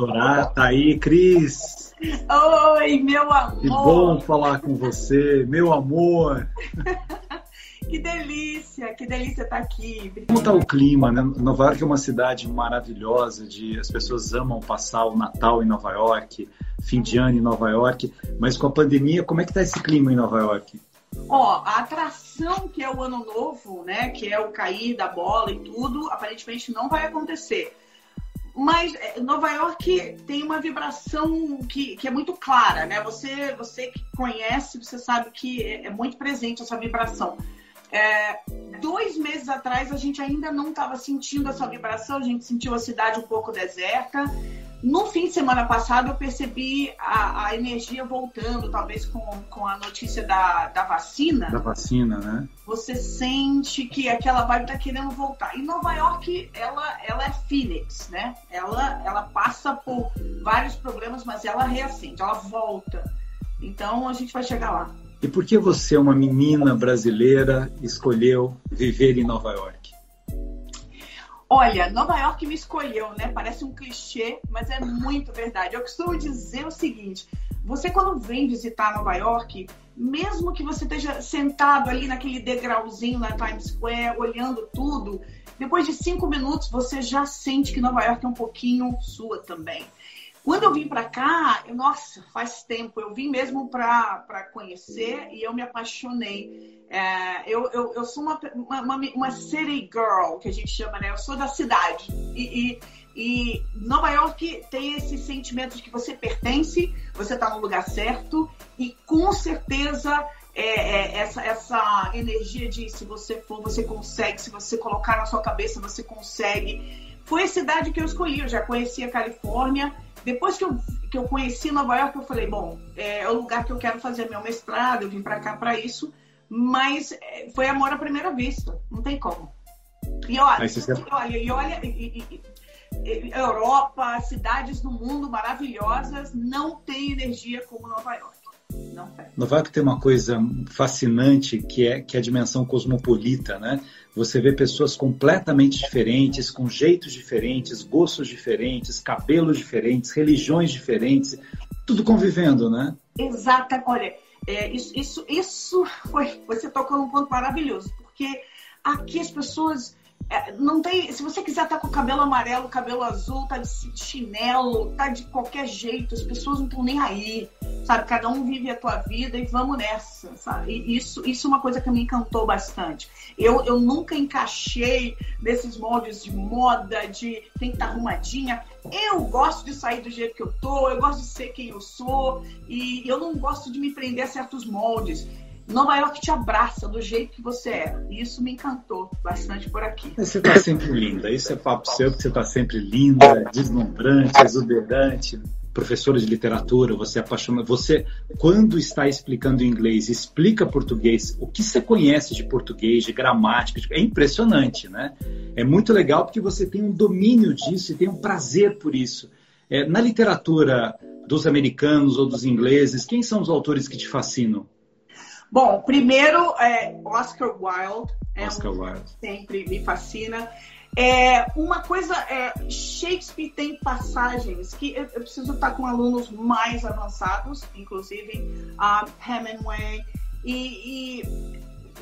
adorar. Tá aí, Cris. Oi, meu amor. Que bom falar com você, meu amor. que delícia, que delícia estar tá aqui. Como está o clima? Né? Nova York é uma cidade maravilhosa, de, as pessoas amam passar o Natal em Nova York, fim de ano em Nova York, mas com a pandemia, como é que está esse clima em Nova York? Ó, a atração que é o ano novo, né, que é o cair da bola e tudo, aparentemente não vai acontecer. Mas é, Nova York tem uma vibração que, que é muito clara, né? Você, você que conhece, você sabe que é, é muito presente essa vibração. É, dois meses atrás a gente ainda não estava sentindo essa vibração, a gente sentiu a cidade um pouco deserta. No fim de semana passado eu percebi a, a energia voltando, talvez com, com a notícia da, da vacina. Da vacina, né? Você sente que aquela vibe está querendo voltar. E Nova York, ela, ela é Phoenix, né? Ela, ela passa por vários problemas, mas ela reacende, ela volta. Então a gente vai chegar lá. E por que você, uma menina brasileira, escolheu viver em Nova York? Olha, Nova York me escolheu, né? Parece um clichê, mas é muito verdade. Eu costumo dizer o seguinte: você, quando vem visitar Nova York, mesmo que você esteja sentado ali naquele degrauzinho na Times Square, olhando tudo, depois de cinco minutos você já sente que Nova York é um pouquinho sua também. Quando eu vim para cá, eu, nossa, faz tempo, eu vim mesmo para conhecer e eu me apaixonei. É, eu, eu, eu, sou uma, uma, uma, city girl, que a gente chama, né? Eu sou da cidade. E, e, e Nova York tem esse sentimento de que você pertence, você está no lugar certo e com certeza é, é, essa, essa energia de se você for, você consegue, se você colocar na sua cabeça, você consegue. Foi a cidade que eu escolhi, eu já conheci a Califórnia depois que eu, que eu conheci Nova York, eu falei, bom, é, é o lugar que eu quero fazer meu mestrado, eu vim para cá para isso, mas é, foi amor à primeira vista, não tem como. E olha, e olha, e olha e, e, Europa, cidades do mundo maravilhosas, não tem energia como Nova York. Nova York tem uma coisa fascinante que é, que é a dimensão cosmopolita, né? Você vê pessoas completamente diferentes, com jeitos diferentes, gostos diferentes, cabelos diferentes, religiões diferentes, tudo convivendo, né? Exato. Olha, é, isso, isso, isso foi. Você tocou num ponto maravilhoso, porque aqui as pessoas é, não tem. Se você quiser estar tá com o cabelo amarelo, cabelo azul, tá de chinelo, tá de qualquer jeito, as pessoas não estão nem aí, sabe? Cada um vive a tua vida e vamos nessa, sabe? E isso, isso é uma coisa que me encantou bastante. Eu, eu nunca encaixei nesses moldes de moda, de tem que estar tá arrumadinha. Eu gosto de sair do jeito que eu tô, eu gosto de ser quem eu sou e eu não gosto de me prender a certos moldes. Nova York te abraça do jeito que você é. E isso me encantou bastante por aqui. Você está sempre linda. Isso é papo seu, que você está sempre linda, deslumbrante, exuberante. Professora de literatura, você é apaixona. Você, quando está explicando inglês, explica português. O que você conhece de português, de gramática? É impressionante, né? É muito legal porque você tem um domínio disso e tem um prazer por isso. É, na literatura dos americanos ou dos ingleses, quem são os autores que te fascinam? Bom, primeiro é Oscar Wilde. É Oscar um, Wilde. Sempre me fascina. É, uma coisa é, Shakespeare tem passagens que eu, eu preciso estar com alunos mais avançados, inclusive uh, Hemingway e, e,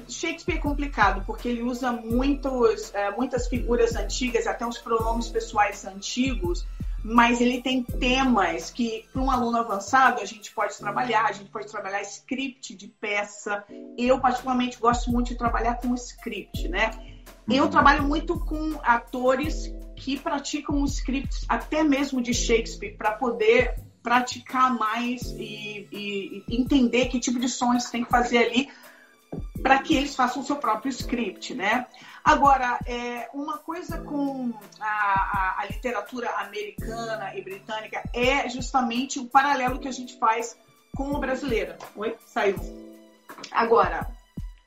Shakespeare é complicado porque ele usa muitos, é, muitas figuras antigas, até os pronomes pessoais antigos mas ele tem temas que, para um aluno avançado, a gente pode trabalhar, a gente pode trabalhar script de peça. Eu, particularmente, gosto muito de trabalhar com script, né? Eu trabalho muito com atores que praticam os scripts, até mesmo de Shakespeare, para poder praticar mais e, e, e, entender que tipo de sons tem que fazer ali para que eles façam o seu próprio script, né? Agora, é, uma coisa com a, a, a, literatura americana e britânica é justamente o paralelo que a gente faz com o brasileiro. Oi? Saiu. Agora,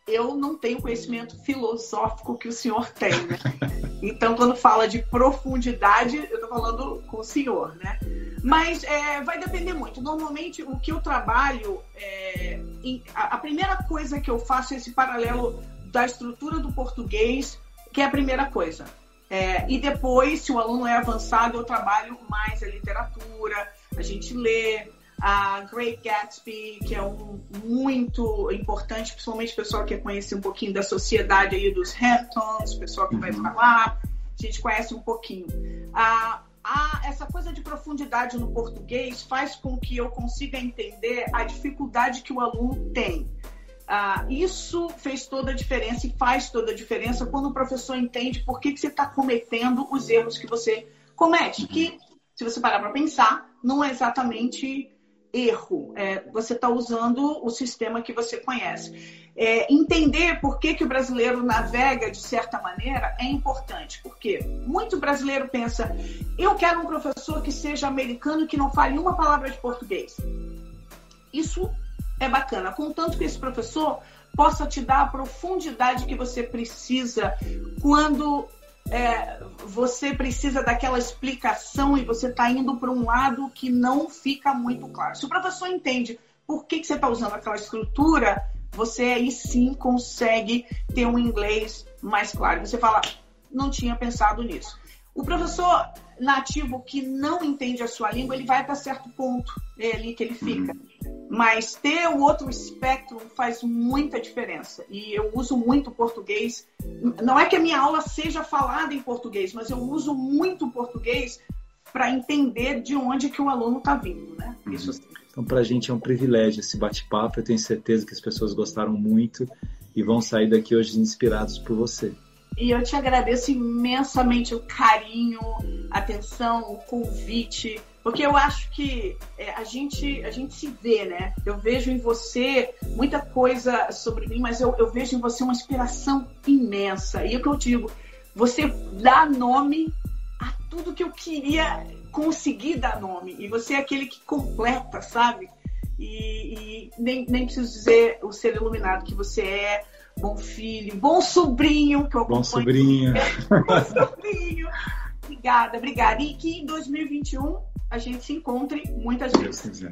eu não tenho conhecimento filosófico que o senhor tem, né? Então, quando fala de profundidade, eu estou falando com o senhor, né? Mas é, vai depender muito. Normalmente, o que eu trabalho, é, em, a, a primeira coisa que eu faço é esse paralelo da estrutura do português, que é a primeira coisa. É, e depois, se o aluno é avançado, eu trabalho mais a literatura, a gente lê a Great Gatsby, que é um muito importante, principalmente o pessoal que quer conhecer um pouquinho da sociedade aí dos Hamptons, pessoal que uhum. vai para lá, a gente conhece um pouquinho. A, a, essa coisa de profundidade no português faz com que eu consiga entender a dificuldade que o aluno tem. Ah, isso fez toda a diferença e faz toda a diferença quando o professor entende por que, que você está cometendo os erros que você comete. Que, se você parar para pensar, não é exatamente erro. É, você está usando o sistema que você conhece. É, entender por que, que o brasileiro navega de certa maneira é importante, porque muito brasileiro pensa: eu quero um professor que seja americano que não fale uma palavra de português. Isso é bacana, contanto que esse professor possa te dar a profundidade que você precisa quando é, você precisa daquela explicação e você está indo para um lado que não fica muito claro. Se o professor entende por que, que você está usando aquela estrutura, você aí sim consegue ter um inglês mais claro. Você fala, não tinha pensado nisso. O professor nativo que não entende a sua língua, ele vai para certo ponto, é ali que ele fica. Mas ter o outro espectro faz muita diferença. E eu uso muito português. Não é que a minha aula seja falada em português, mas eu uso muito português para entender de onde que o aluno está vindo, né? Uhum. Isso assim. Então, para a gente é um privilégio esse bate-papo. Eu tenho certeza que as pessoas gostaram muito e vão sair daqui hoje inspirados por você. E eu te agradeço imensamente o carinho, atenção, o convite porque eu acho que é, a, gente, a gente se vê, né? Eu vejo em você muita coisa sobre mim, mas eu, eu vejo em você uma inspiração imensa. E é o que eu digo, você dá nome a tudo que eu queria conseguir dar nome. E você é aquele que completa, sabe? E, e nem, nem preciso dizer o ser iluminado que você é, bom filho, bom sobrinho, que eu acompanho. Bom sobrinho. bom sobrinho. Obrigada, obrigada. E que em 2021 a gente se encontre muitas vezes.